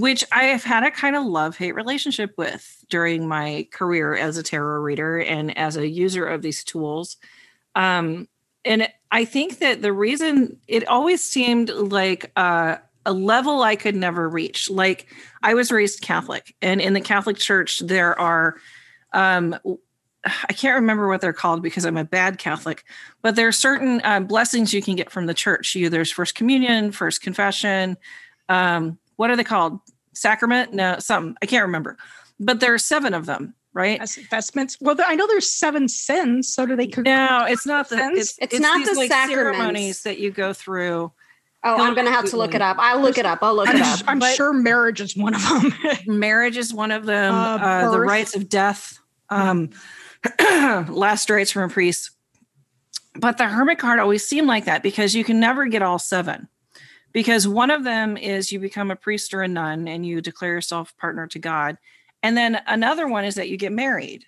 which I have had a kind of love hate relationship with during my career as a tarot reader and as a user of these tools. Um, and I think that the reason it always seemed like uh, a level I could never reach. Like I was raised Catholic, and in the Catholic Church, there are um, I can't remember what they're called because I'm a bad Catholic, but there are certain uh, blessings you can get from the church. You there's First Communion, First Confession. Um, what are they called? Sacrament? No, something I can't remember. But there are seven of them, right? As investments. Well, I know there's seven sins. So do they? No, it's not the. Sins? It's, It's not these, the like, sacraments. ceremonies that you go through. Oh, Don't I'm going to have to look it up. I'll look it up. I'll look I'm, it up. I'm But- sure marriage is one of them. Marriage is one of them. Uh, Uh, the rites of death. Um, last rites from a priest. But the hermit card always seemed like that because you can never get all seven. Because one of them is you become a priest or a nun and you declare yourself partner to God. And then another one is that you get married.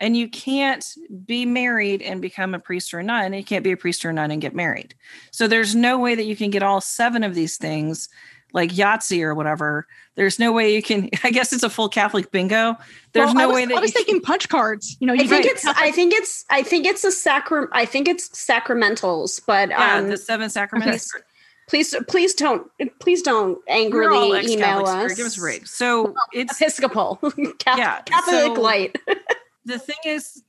And you can't be married and become a priest or a nun. And you can't be a priest or a nun and get married. So there's no way that you can get all seven of these things, like Yahtzee or whatever. There's no way you can. I guess it's a full Catholic bingo. There's Well, no was, way that I was you can- thinking punch cards. You know, you I think get it's I think it's I think it's a sacrament I think it's sacramentals, but yeah, um the seven sacraments. Please please don't please don't angrily email us. Give us a break. So it's Episcopal. Catholic, Yeah, Catholic so- light. the thing is,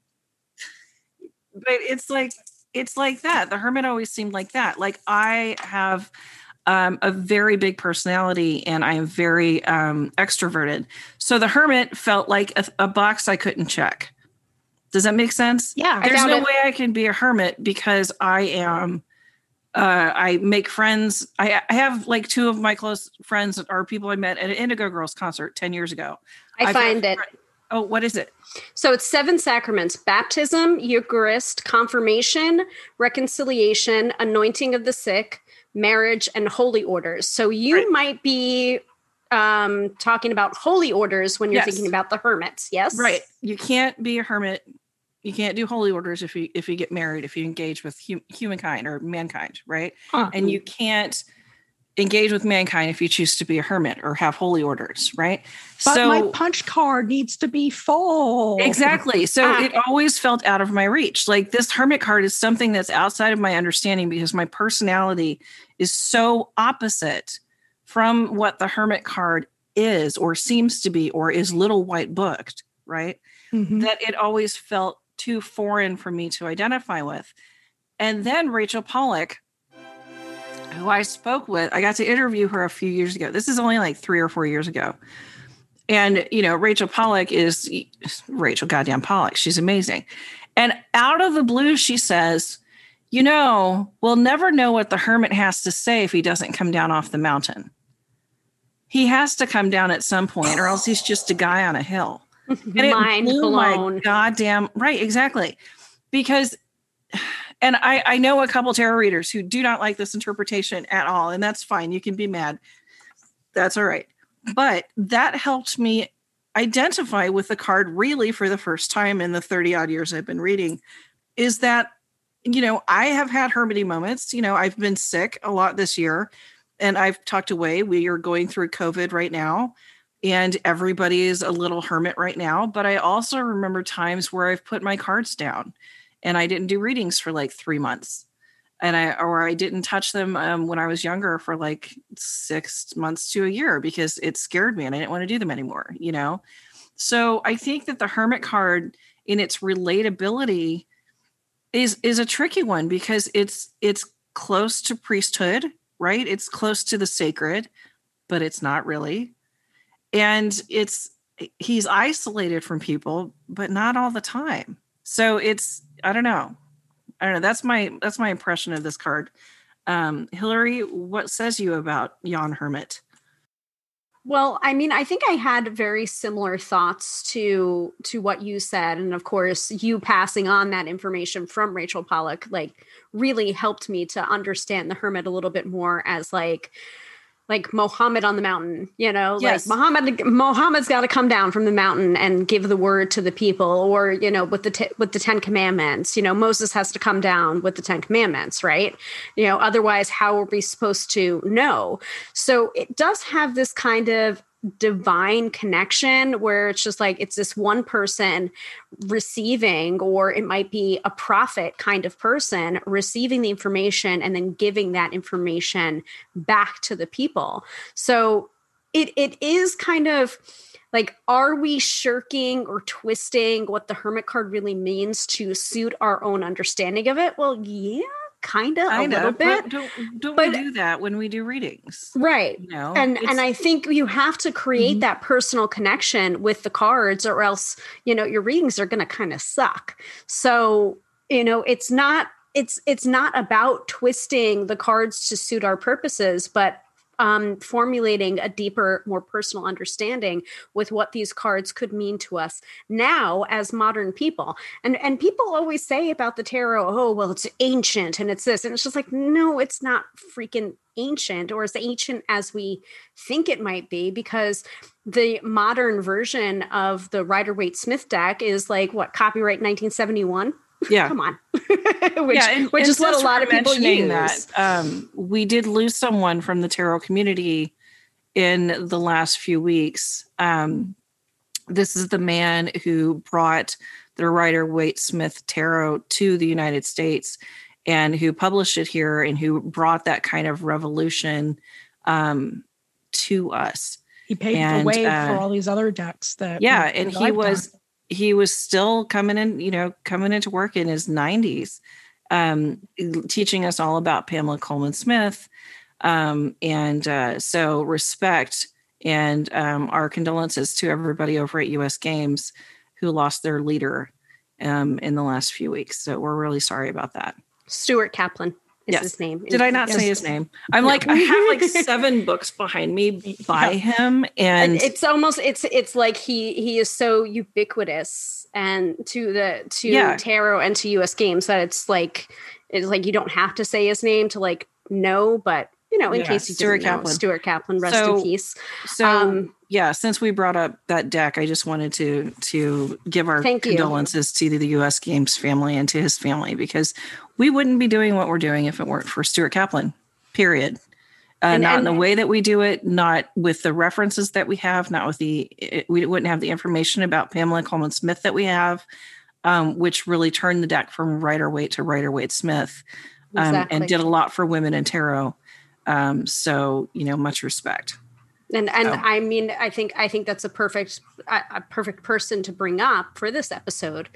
but it's like it's like that. The hermit always seemed like that. Like I have um, a very big personality and I am very um, extroverted. So the hermit felt like a, a box I couldn't check. Does that make sense? yeah. I There's no it. way I can be a hermit because I am. Uh, I make friends. I, I have like two of my close friends that are people I met at an Indigo Girls concert ten years ago. I I've find it. fri- Oh, what is it? So it's seven sacraments baptism, Eucharist, confirmation, reconciliation, anointing of the sick, marriage, and holy orders. So you Right. might be um, talking about holy orders when you're Yes. thinking about the hermits. Yes. Right. You can't be a hermit. You can't do holy orders if you if you get married, if you engage with hu- humankind or mankind, right? Huh. And you can't engage with mankind if you choose to be a hermit or have holy orders, right? But my punch card needs to be full. Exactly. So Ah. it always felt out of my reach. Like this hermit card is something that's outside of my understanding because my personality is so opposite from what the hermit card is or seems to be or is little white booked, right? Mhm. That it always felt too foreign for me to identify with. And then Rachel Pollack, who I spoke with, I got to interview her a few years ago. This is only like three or four years ago. And, you know, Rachel Pollack is Rachel goddamn Pollock. She's amazing. And out of the blue, she says, You know, we'll never know what the hermit has to say if he doesn't come down off the mountain. He has to come down at some point, or else he's just a guy on a hill. And Mind blew my goddamn right, exactly. Because and I, I know a couple tarot readers who do not like this interpretation at all, and that's fine. You can be mad. That's all right. But that helped me identify with the card really for the first time in the 30 odd years I've been reading. Is that, you know, I have had hermity moments. You know, I've been sick a lot this year and I've talked away. We are going through COVID right now and everybody is a little hermit right now. But I also remember times where I've put my cards down and I didn't do readings for like three months. And I, or I didn't touch them um, when I was younger for like six months to a year because it scared me and I didn't want to do them anymore, you know? So I think that the hermit card in its relatability is, is a tricky one because it's, it's close to priesthood, right? It's close to the sacred, but it's not really. And it's, he's isolated from people, but not all the time. So it's, I don't know. I don't know. That's my that's my impression of this card. Um, Hillary, what says you about Jan Hermit? Well, I mean, I think I had very similar thoughts to to what you said, and of course, you passing on that information from Rachel Pollack like really helped me to understand the hermit a little bit more as like like Mohammed on the mountain, you know, Yes. like Muhammad Muhammad's got to come down from the mountain and give the word to the people or, you know, with the t- with the 10 commandments, you know, Moses has to come down with the 10 commandments, right? You know, otherwise how are we supposed to know? So it does have this kind of divine connection where it's just like it's this one person receiving or it might be a prophet kind of person receiving the information and then giving that information back to the people. So it it is kind of like are we shirking or twisting what the hermit card really means to suit our own understanding of it? Well yeah kind of a little bit but don't don't but- we do that when we do readings? right You know, and and i think you have to create Mhm. that personal connection with the cards or else you know your readings are going to kind of suck so you know it's not it's it's not about twisting the cards to suit our purposes but um, formulating a deeper more personal understanding with what these cards could mean to us now as modern people. And and people always say about the tarot oh well it's ancient and it's this and it's just like no it's not freaking ancient or as ancient as we think it might be because the modern version of the Rider Waite Smith deck is like what copyright 1971 yeah. come on which, yeah, and, which and is what a lot of people use That, um, we did lose someone from the tarot community in the last few weeks. Um, this is the man who brought the Rider Waite Smith Tarot to the United States and who published it here and who brought that kind of revolution um, to us. He paved And, the way uh, for all these other decks that yeah and he was on. He was still coming in you know coming into work in his 90s um teaching us all about pamela colman smith um and uh so respect and um our condolences to everybody over at U.S. Games who lost their leader um in the last few weeks so we're really sorry about that. Stuart Kaplan is Yes. his name did i not say his name i'm like i have like seven books behind me by him and it's almost it's it's like he he is so ubiquitous and to the to Yeah. tarot and to U.S. Games that it's like it's like you don't have to say his name to like know but you know in Yeah, case you Stuart didn't know, Kaplan. Stuart Kaplan rest So- in peace So Um, yeah, since we brought up that deck, I just wanted to to give our Thank you. condolences to the U.S. Games family and to his family because we wouldn't be doing what we're doing if it weren't for Stuart Kaplan. Period. Uh, And- not in the way that we do it, not with the references that we have, not with the it, we wouldn't have the information about Pamela Colman Smith that we have, um, which really turned the deck from Rider Waite to Rider Waite Smith, um, exactly. and did a lot for women in tarot. Um, so you know, much respect. and and So- I mean I think I think that's a perfect a perfect person to bring up for this episode.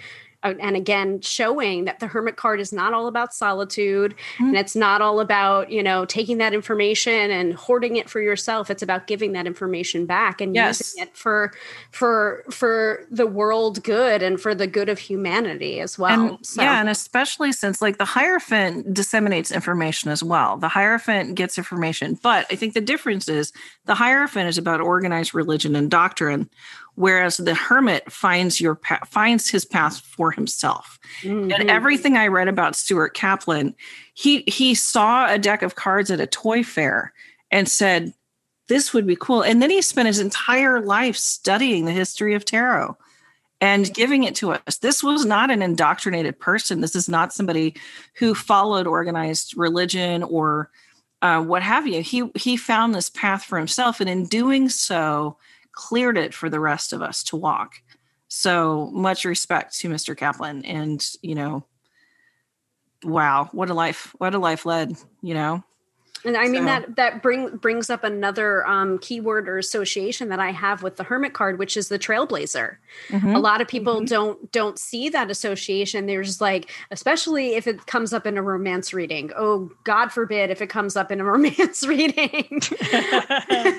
And again, showing that the hermit card is not all about solitude, Mhm. and it's not all about you know taking that information and hoarding it for yourself. It's about giving that information back and Yes. using it for for for the world good and for the good of humanity as well. and so, yeah, and especially since like the Hierophant disseminates information as well. The Hierophant gets information, but I think the difference is the Hierophant is about organized religion and doctrine, whereas the Hermit finds your pa- finds his path for himself. Mhm. And everything I read about Stuart Kaplan, he he saw a deck of cards at a toy fair and said, "This would be cool." And then he spent his entire life studying the history of tarot and giving it to us. This was not an indoctrinated person. This is not somebody who followed organized religion or uh, what have you. He he found this path for himself, and in doing so, cleared it for the rest of us to walk. So much respect to Mr. Kaplan, and you know, wow, what a life! What a life led. You know, And I mean So- that that bring brings up another um, keyword or association that I have with the hermit card, which is the trailblazer. Mhm. A lot of people don't don't see that association. There's like, especially if it comes up in a romance reading. Oh, God forbid if it comes up in a romance reading.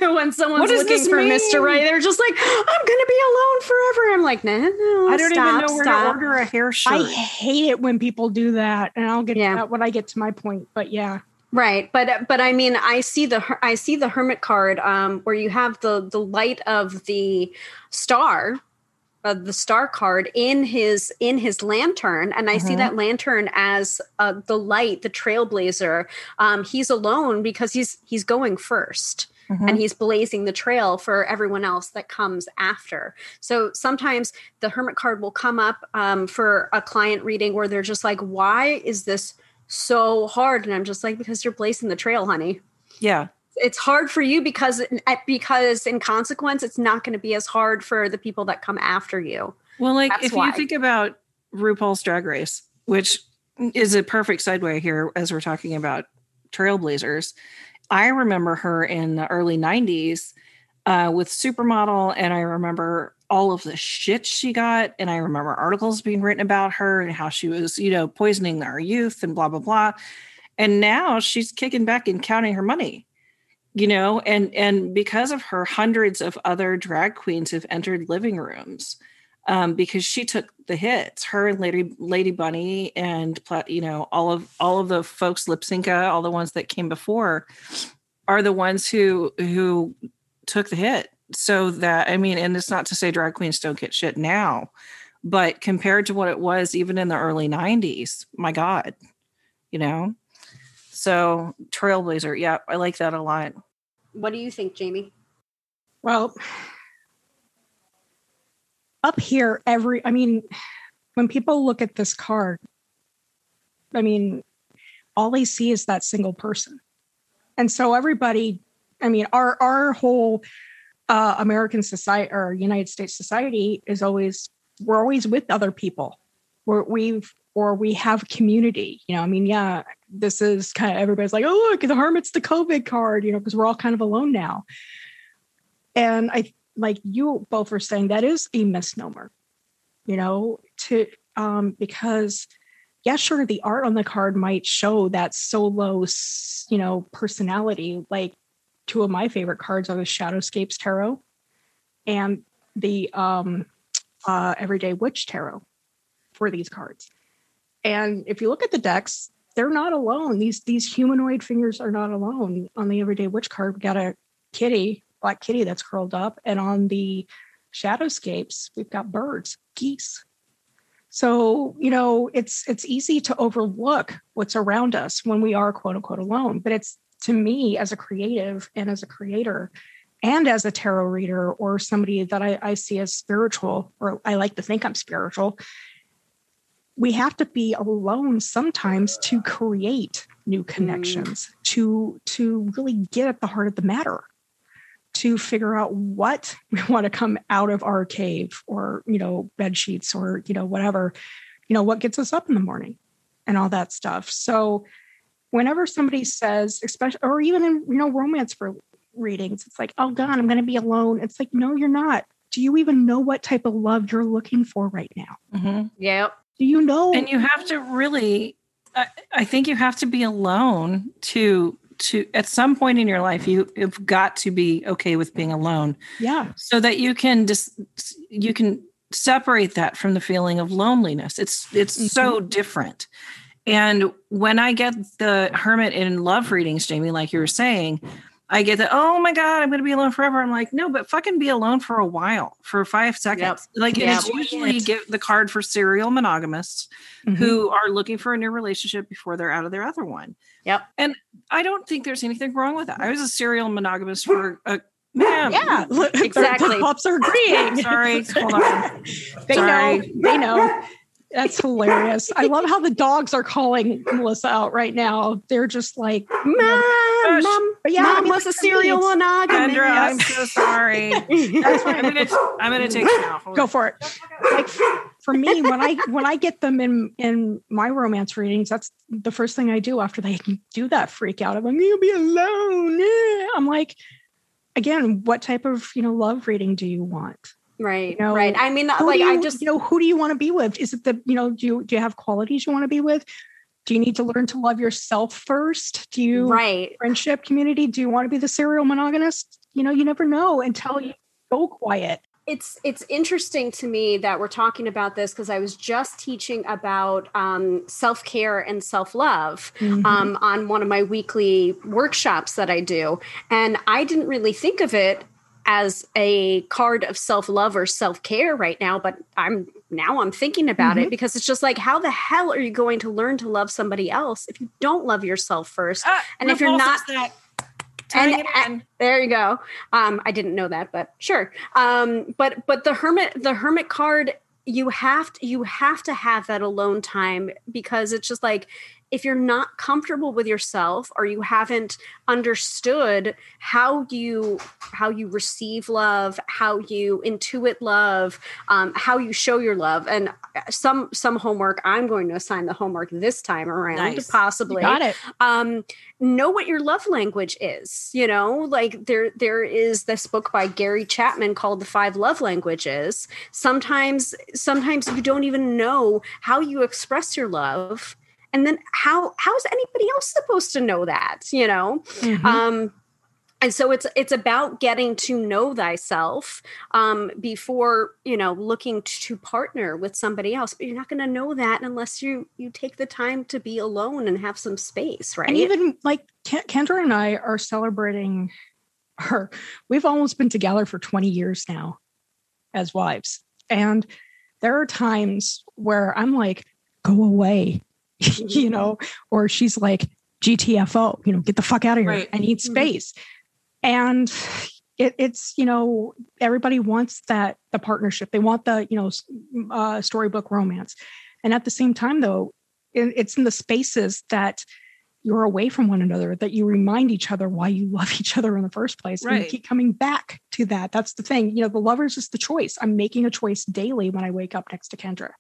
when someone's looking for mean? Mr. Right, they're just like, I'm gonna be alone forever. I'm like, no, no, I don't stop, even know where stop. to order a hair shirt. I hate it when people do that, and I'll get Yeah. to that when I get to my point. But yeah, Right, but but I mean, I see the I see the hermit card um, where you have the the light of the star, uh, the star card in his in his lantern, and I see Mhm. that lantern as uh, the light, the trailblazer. Um, he's alone because he's he's going 1st Mhm. and he's blazing the trail for everyone else that comes after. So sometimes the hermit card will come up um, for a client reading where they're just like, "Why is this so hard?" And I'm just like, "Because you're blazing the trail, honey. Yeah. It's hard for you because because in consequence, it's not going to be as hard for the people that come after you." Well, like That's if why. you think about RuPaul's Drag Race, which is a perfect segue here as we're talking about trailblazers, I remember her in the early 90s uh, with Supermodel, and I remember all of the shit she got. And I remember articles being written about her and how she was, you know, poisoning our youth and blah, blah, blah. And now she's kicking back and counting her money you know and and because of her hundreds of other drag queens have entered living rooms um, because she took the hits her and lady lady bunny and you know all of all of the folks Lypsinka all the ones that came before are the ones who who took the hit so that i mean and it's not to say drag queens don't get shit now but compared to what it was even in the early 90s my god you know so trailblazer yeah i like that a lot What do you think, Jamie? Well, up here, every, I mean, when people look at this card, I mean, all they see is that single person. And so everybody, I mean, our, our whole uh, American society or United States society is always, we're always with other people. We're, we've, or we have community, you know, I mean, yeah, this is kind of, everybody's like, oh, look, the hermit's the COVID card, you know, because we're all kind of alone now. And I, like you both were saying, that is a misnomer, you know, to, um, because yeah, sure, the art on the card might show that solo, you know, personality. Like two of my favorite cards are the Shadowscapes Tarot and the um, uh, Everyday Witch Tarot for these cards. And if you look at the decks, they're not alone. These these humanoid fingers are not alone. On the Everyday Witch card, we got a kitty, black kitty that's curled up, and on the Shadowscapes, we've got birds, geese. So, you know, it's it's easy to overlook what's around us when we are quote unquote alone. But it's to me as a creative and as a creator and as a tarot reader or somebody that I, I see as spiritual, or I like to think I'm spiritual, we have to be alone sometimes to create new mm-hmm. connections, to to really get at the heart of the matter to figure out what we want to come out of our cave or you know bed sheets or you know whatever you know what gets us up in the morning and all that stuff. So whenever somebody says especially or even in you know romance for readings it's like oh god i'm going to be alone. It's like no you're not. Do you even know what type of love you're looking for right now? Mhm. Yep. do you know and you have to really I, I think you have to be alone to to at some point in your life you have got to be okay with being alone. Yeah. So that you can just you can separate that from the feeling of loneliness. It's it's so different and when i get the hermit in love readings jamie like you were saying i get that oh my god i'm going to be alone forever i'm like no but fucking be alone for a while for five seconds like and Yep. it's usually you get the card for serial monogamists Mhm. who are looking for a new relationship before they're out of their other one. Yep. And I don't think there's anything wrong with that. I was a serial monogamist for a man. yeah look, Exactly. the pups are agreeing Sorry, hold on. they Sorry. know they know that's hilarious i love how the dogs are calling melissa out right now they're just like Mom, Gosh. mom, but yeah I mom mean, was a like, for me, serial it's- monogamist. Kendra, I'm so sorry. That's I'm gonna I'm gonna take it now. Go for it like for me when i when i get them in in my romance readings that's the first thing i do after they do that freak out of i'm gonna be alone eh." i'm like again what type of you know love reading do you want right, You know, right. I mean, like you, I just you know who do you want to be with is it the you know do you do you have qualities you want to be with do you need to learn to love yourself first do you right. friendship community do you want to be the serial monogamist you know you never know until you go quiet it's it's interesting to me that we're talking about this because I was just teaching about um, self care and self love mm-hmm. um, on one of my weekly workshops that I do, and I didn't really think of it as a card of self love or self care right now, but I'm now I'm thinking about mm-hmm. it because it's just like, how the hell are you going to learn to love somebody else if you don't love yourself first? Uh, and if you're not that and, and, there you go. Um, I didn't know that, but sure. Um, but but the hermit the hermit card you have to you have to have that alone time because it's just like if you're not comfortable with yourself or you haven't understood how you how you receive love how you intuit love um, how you show your love and some some homework i'm going to assign the homework this time around nice. possibly. You got it. Um, know what your love language is you know? Like there there is this book by gary chapman called the five love languages. Sometimes sometimes you don't even know how you express your love and then how how is anybody else supposed to know that you know? Mm-hmm. um and so it's it's about getting to know thyself um, before you know looking to partner with somebody else. But you're not going to know that unless you you take the time to be alone and have some space right? and even like kendra and i are celebrating her we've almost been together for 20 years now as wives. And there are times where i'm like go away you know, or she's like, GTFO, you know, get the fuck out of here. Right. I need mm-hmm. space. And it, it's, you know, everybody wants that, the partnership. They want the, you know, uh, storybook romance. And at the same time, though, it, it's in the spaces that you're away from one another that you remind each other why you love each other in the first place. Right. And you keep coming back to that. That's the thing. You know, the lovers is the choice. I'm making a choice daily when I wake up next to Kendra.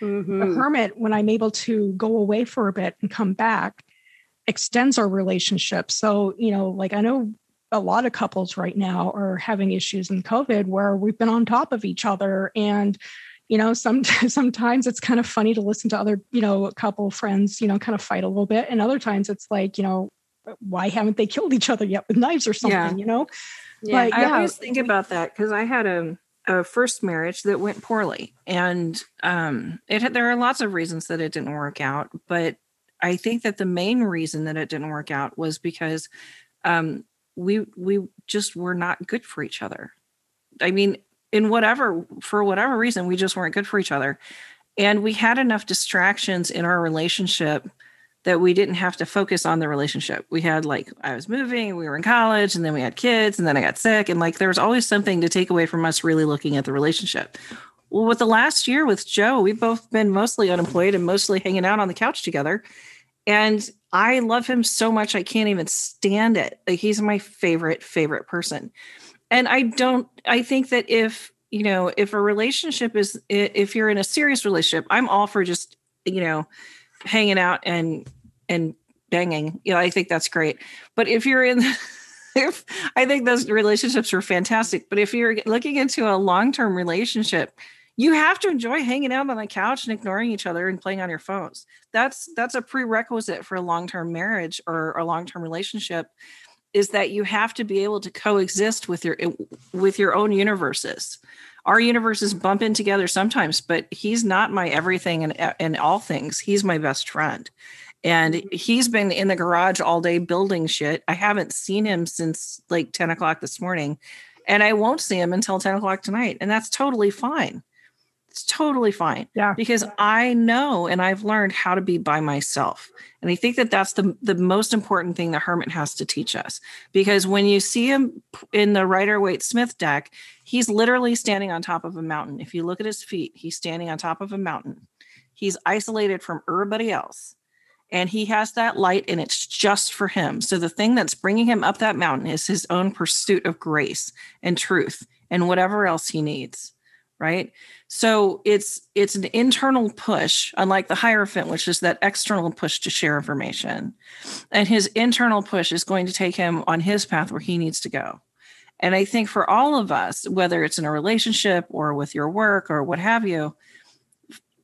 Mm-hmm. The hermit, when I'm able to go away for a bit and come back, extends our relationship. So, you know, like I know a lot of couples right now are having issues in COVID where we've been on top of each other. And, you know, some, sometimes it's kind of funny to listen to other, you know, a couple friends, you know, kind of fight a little bit. And other times it's like, you know, why haven't they killed each other yet with knives or something, yeah. you know? Yeah, but, yeah, I always think about that because I had a a first marriage that went poorly. And um it there are lots of reasons that it didn't work out but i think that the main reason that it didn't work out was because um we we just were not good for each other. I mean in whatever for whatever reason we just weren't good for each other. And we had enough distractions in our relationship that we didn't have to focus on the relationship. We had like I was moving, we were in college, and then we had kids, and then I got sick, and like there was always something to take away from us really looking at the relationship. Well, with the last year with Joe, we've both been mostly unemployed and mostly hanging out on the couch together. And I love him so much I can't even stand it. Like he's my favorite favorite person. And I don't I think that if, you know, if a relationship is if you're in a serious relationship, I'm all for just, you know, hanging out and and banging. Know, I think that's great. But if you're in if I think those relationships are fantastic, but if you're looking into a long-term relationship, you have to enjoy hanging out on the couch and ignoring each other and playing on your phones. That's that's a prerequisite for a long-term marriage or a long-term relationship is that you have to be able to coexist with your with your own universes our universes bump in together sometimes, but he's not my everything and and all things. He's my best friend. And mm-hmm. he's been in the garage all day building shit. I haven't seen him since like 10 o'clock this morning. And I won't see him until 10 o'clock tonight. And that's totally fine. It's totally fine. Yeah. Because I know and I've learned how to be by myself. And I think that that's the, the most important thing the hermit has to teach us. Because when you see him in the Rider Waite Smith deck, he's literally standing on top of a mountain. If you look at his feet, he's standing on top of a mountain. He's isolated from everybody else. And he has that light and it's just for him. So the thing that's bringing him up that mountain is his own pursuit of grace and truth and whatever else he needs right? So it's it's an internal push unlike the hierophant which is that external push to share information. And his internal push is going to take him on his path where he needs to go. And i think for all of us whether it's in a relationship or with your work or what have you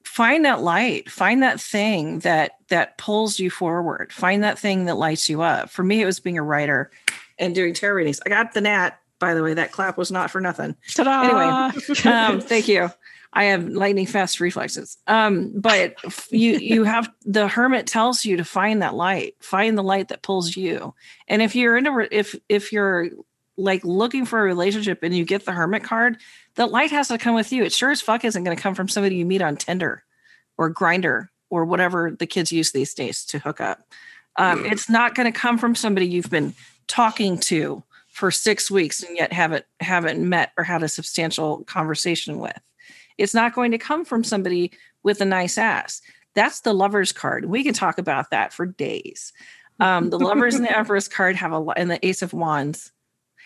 find that light find that thing that that pulls you forward. Find that thing that lights you up. For me it was being a writer and doing tarot readings. I got the nat by the way. That clap was not for nothing. Ta-da! Anyway. Um, thank you. I have lightning fast reflexes. Um, but you you have the hermit tells you to find that light, find the light that pulls you. And if you're in a if if you're like looking for a relationship and you get the hermit card, the light has to come with you. It sure as fuck isn't going to come from somebody you meet on Tinder or Grindr or whatever the kids use these days to hook up. Um, it's not going to come from somebody you've been talking to for six weeks and yet haven't haven't met or had a substantial conversation with. It's not going to come from somebody with a nice ass. That's the lovers card. We can talk about that for days. Um, the lovers and the empress card have a lot, and the ace of wands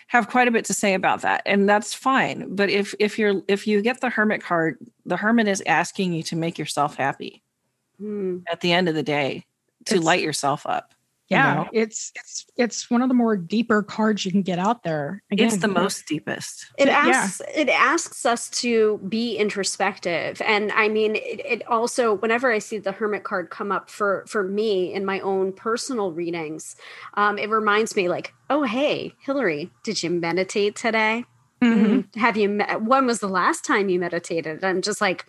have quite a bit to say about that, and that's fine. But if if you're if you get the hermit card, the hermit is asking you to make yourself happy Hmm. at the end of the day to It's- light yourself up. You yeah, know? it's it's it's one of the more deeper cards you can get out there. it's the Again, most deepest. It Yeah. asks it asks us to be introspective, and I mean, it, it also whenever I see the Hermit card come up for for me in my own personal readings, um, it reminds me like, oh hey, Hillary, did you meditate today? Mhm. Mm, Have you? Me- when was the last time you meditated? I'm just like,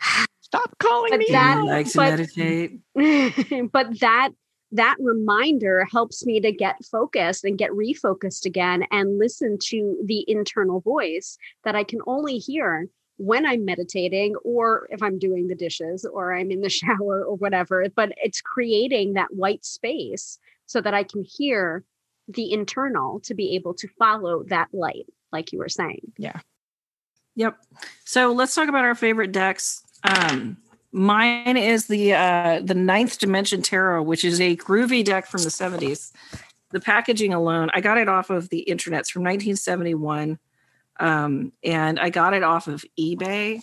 Stop calling But me. that- I like to but- meditate. but that that reminder helps me to get focused and get refocused again and listen to the internal voice that I can only hear when I'm meditating or if I'm doing the dishes or I'm in the shower or whatever. But it's creating that white space so that I can hear the internal to be able to follow that light, like you were saying. Yeah. Yep. So let's talk about our favorite decks. Um, mine is the uh, the Ninth Dimension Tarot, which is a groovy deck from the seventies. The packaging alone, I got it off of the internets from 1971, um, and I got it off of eBay,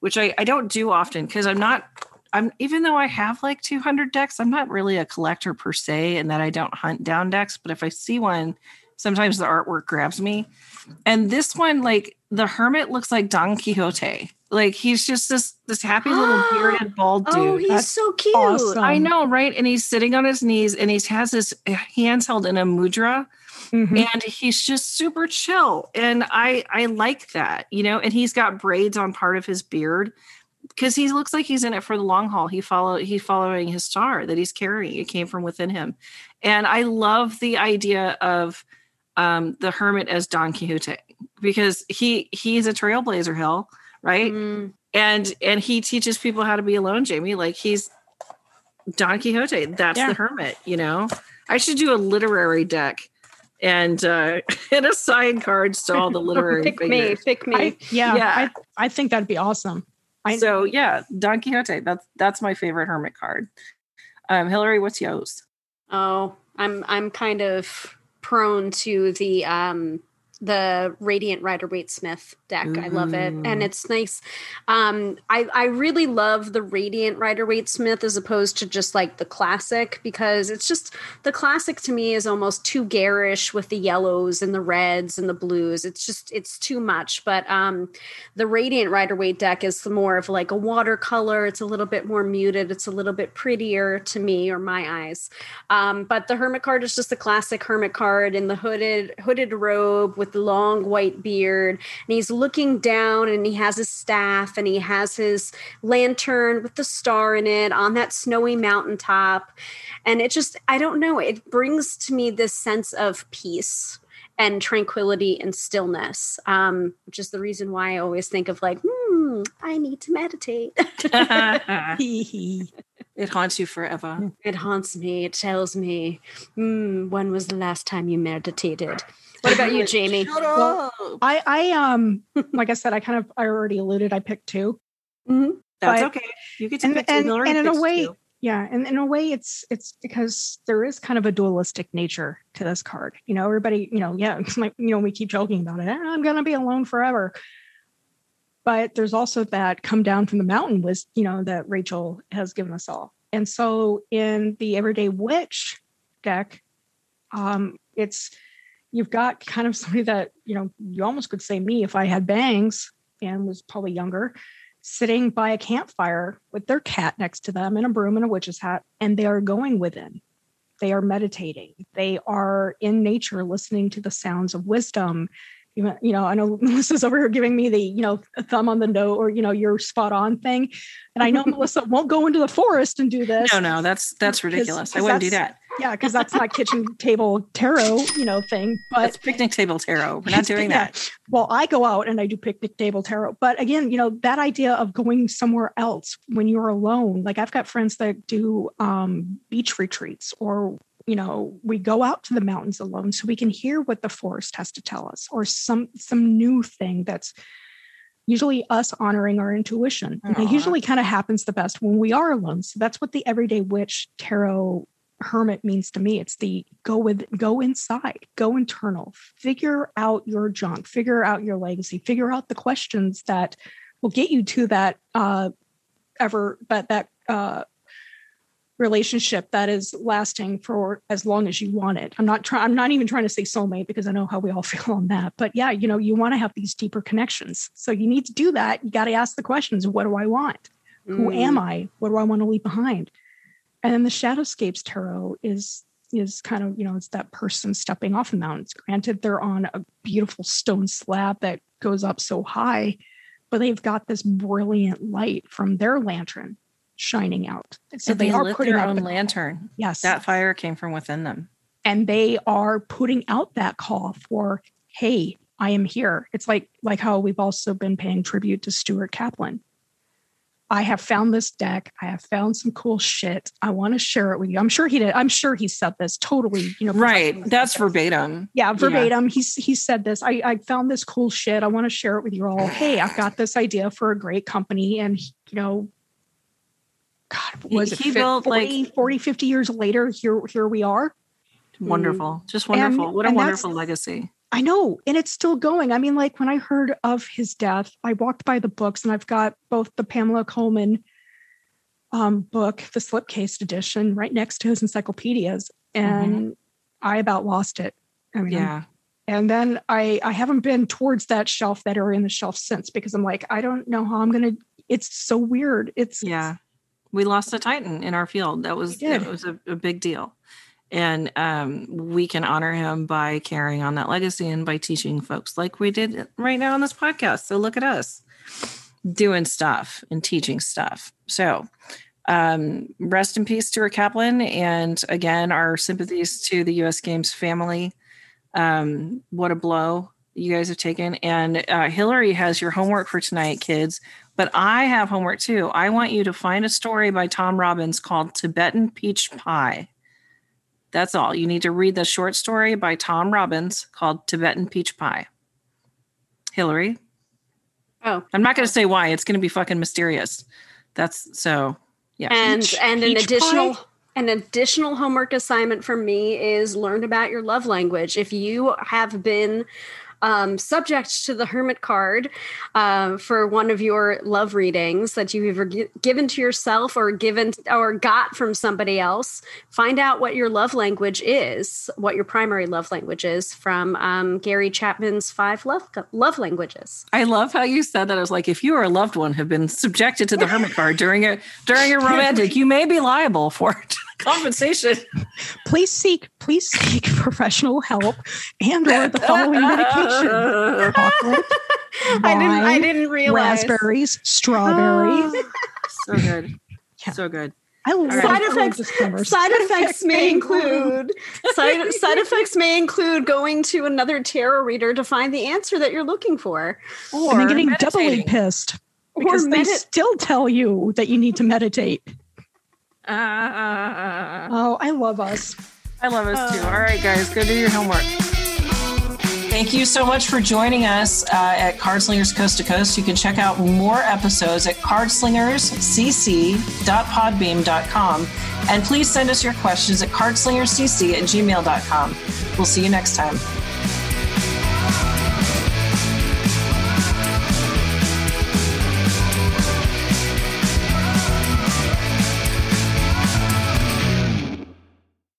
which I, I don't do often because I'm not. I'm even though I have like 200 decks, I'm not really a collector per se, and that I don't hunt down decks. But if I see one, sometimes the artwork grabs me. And this one, like the hermit, looks like Don Quixote. Like he's just this this happy little bearded bald dude. oh, he's that's so cute. awesome. I know, right? And he's sitting on his knees, and he has his hands held in a mudra, Mhm. and he's just super chill. And I I like that, you know. And he's got braids on part of his beard because he looks like he's in it for the long haul. He follow he's following his star that he's carrying. It came from within him, and I love the idea of um, the hermit as Don Quixote because he he's a trailblazer, hell, right? Mm. and and he teaches people how to be alone jamie like he's don quixote that's Yeah. the hermit you know i should do a literary deck and uh and assign cards to all the literary pick me, pick me. I, yeah, Yeah. I, I think that'd be awesome. I- so yeah don quixote that's that's my favorite hermit card um hillary what's yours Oh, I'm I'm kind of prone to the um the Radiant Rider Waite Smith deck. I love it. And it's nice. Um I I really love the Radiant Rider Waite Smith as opposed to just like the classic because it's just the classic to me is almost too garish with the yellows and the reds and the blues. It's just it's too much. But um the Radiant Rider Waite deck is more of like a watercolor. It's a little bit more muted. It's a little bit prettier to me or my eyes. Um, but the hermit card is just the classic hermit card in the hooded hooded robe with the long white beard, and he's looking down and he has his staff and he has his lantern with the star in it on that snowy mountaintop. And it just I don't know, it brings to me this sense of peace and tranquility and stillness, um, which is the reason why I always think of like, hmm, I need to meditate. it haunts you forever It haunts me. It tells me, hmm, when was the last time you meditated? What about you, Jamie? Well. I, I um, like I said, I kind of, I already alluded. I picked two. Mhm. that's but- okay you get to and- pick two. and- Hillary and in a way- two. Yeah, and in a way, it's it's because there is kind of a dualistic nature to this card. You know, everybody, you know, yeah, it's like you know, we keep joking about it. "Ah, I'm gonna be alone forever. But there's also that come down from the mountain was, you know, that Rachel has given us all. And so in the Everyday Witch deck, um, it's you've got kind of somebody that, you know, you almost could say me if I had bangs and was probably younger, sitting by a campfire with their cat next to them and a broom and a witch's hat, and they are going within. they are meditating they are in nature listening to the sounds of wisdom you know, I know Melissa's over here giving me the, you know, thumb on the note or, you know, you're spot on thing. And I know Melissa won't go into the forest and do this. No, no, that's that's ridiculous. Cause, cause I wouldn't do that. Yeah, because that's not kitchen table tarot, you know, thing. But that's picnic table tarot. We're not doing yeah. that. Well, I go out and I do picnic table tarot. But again, you know, that idea of going somewhere else when you're alone, like I've got friends that do um, beach retreats or you know we go out to the mountains alone so we can hear what the forest has to tell us or some some new thing that's usually us honoring our intuition. And it usually kind of happens the best when we are alone. So that's what the everyday witch tarot hermit means to me. It's the go with go inside go internal. Figure out your junk figure out your legacy figure out the questions that will get you to that uh ever that that uh relationship that is lasting for as long as you want it. I'm not trying I'm not even trying to say soulmate because I know how we all feel on that. But yeah, you know, you want to have these deeper connections. So you need to do that. You got to ask the questions, what do I want? Mm. Who am I? What do I want to leave behind? And then the Shadowscapes tarot is is kind of, you know, it's that person stepping off the mountains. Granted, they're on a beautiful stone slab that goes up so high, but they've got this brilliant light from their lantern shining out. So they, they, are putting their own the lantern. Yes. That fire came from within them. And they are putting out that call for, hey, I am here. It's like like how we've also been paying tribute to Stuart Kaplan. I have found this deck. I have found some cool shit. I want to share it with you. I'm sure he did. I'm sure he said this totally, you know. Right. That's verbatim. Yeah, verbatim. Yeah. He's he said this. I, I found this cool shit. I want to share it with you all. Hey, I've got this idea for a great company. And you know, God, was he, it built 40, like 40, 50 years later? Here, here we are. Wonderful. Mm. Just wonderful. And, what a wonderful legacy. I know. And it's still going. I mean, like when I heard of his death, I walked by the books and I've got both the Pamela Colman um, book, the slipcase edition, right next to his encyclopedias. And mm-hmm. I about lost it. I mean, yeah. And then I I haven't been towards that shelf that area in the shelf since because I'm like, I don't know how I'm gonna it's so weird. It's yeah we lost a titan in our field. That was that was a, a, big deal, and um, we can honor him by carrying on that legacy and by teaching folks like we did right now on this podcast. So look at us doing stuff and teaching stuff. So um, rest in peace, Stuart Kaplan, and again, our sympathies to the U.S. Games family. Um, what a blow you guys have taken. And uh, Hillary has your homework for tonight, kids. But I have homework too. I want you to find a story by Tom Robbins called Tibetan Peach Pie. That's all. You need to read the short story by Tom Robbins called Tibetan Peach Pie. Hillary? Oh. I'm not going to say why. It's going to be fucking mysterious. That's so, yeah. And peach, and an additional pie? an additional homework assignment for me is learn about your love language. If you have been um, subject to the hermit card uh, for one of your love readings that you've either g- given to yourself or given or got from somebody else. Find out what your love language is, what your primary love language is from um, Gary Chapman's Five Love Love Languages. I love how you said that. I was like, if you or a loved one have been subjected to the hermit card during a during a romantic, you may be liable for it. Compensation. Please seek please seek professional help and or the following medication. Chocolate, I didn't I didn't realize raspberries, strawberries. Ah, so good. Yeah. So good. I love side effects. Side effects may include side, side effects may include going to another tarot reader to find the answer that you're looking for, or and then getting meditating. doubly pissed because they still tell you that you need to meditate. Uh, oh, I love us. I love us too. All right, guys, go do your homework. Thank you so much for joining us uh, at Cardslingers Coast to Coast. You can check out more episodes at cardslingerscc.podbean.com. And please send us your questions at cardslingerscc at gmail.com. We'll see you next time.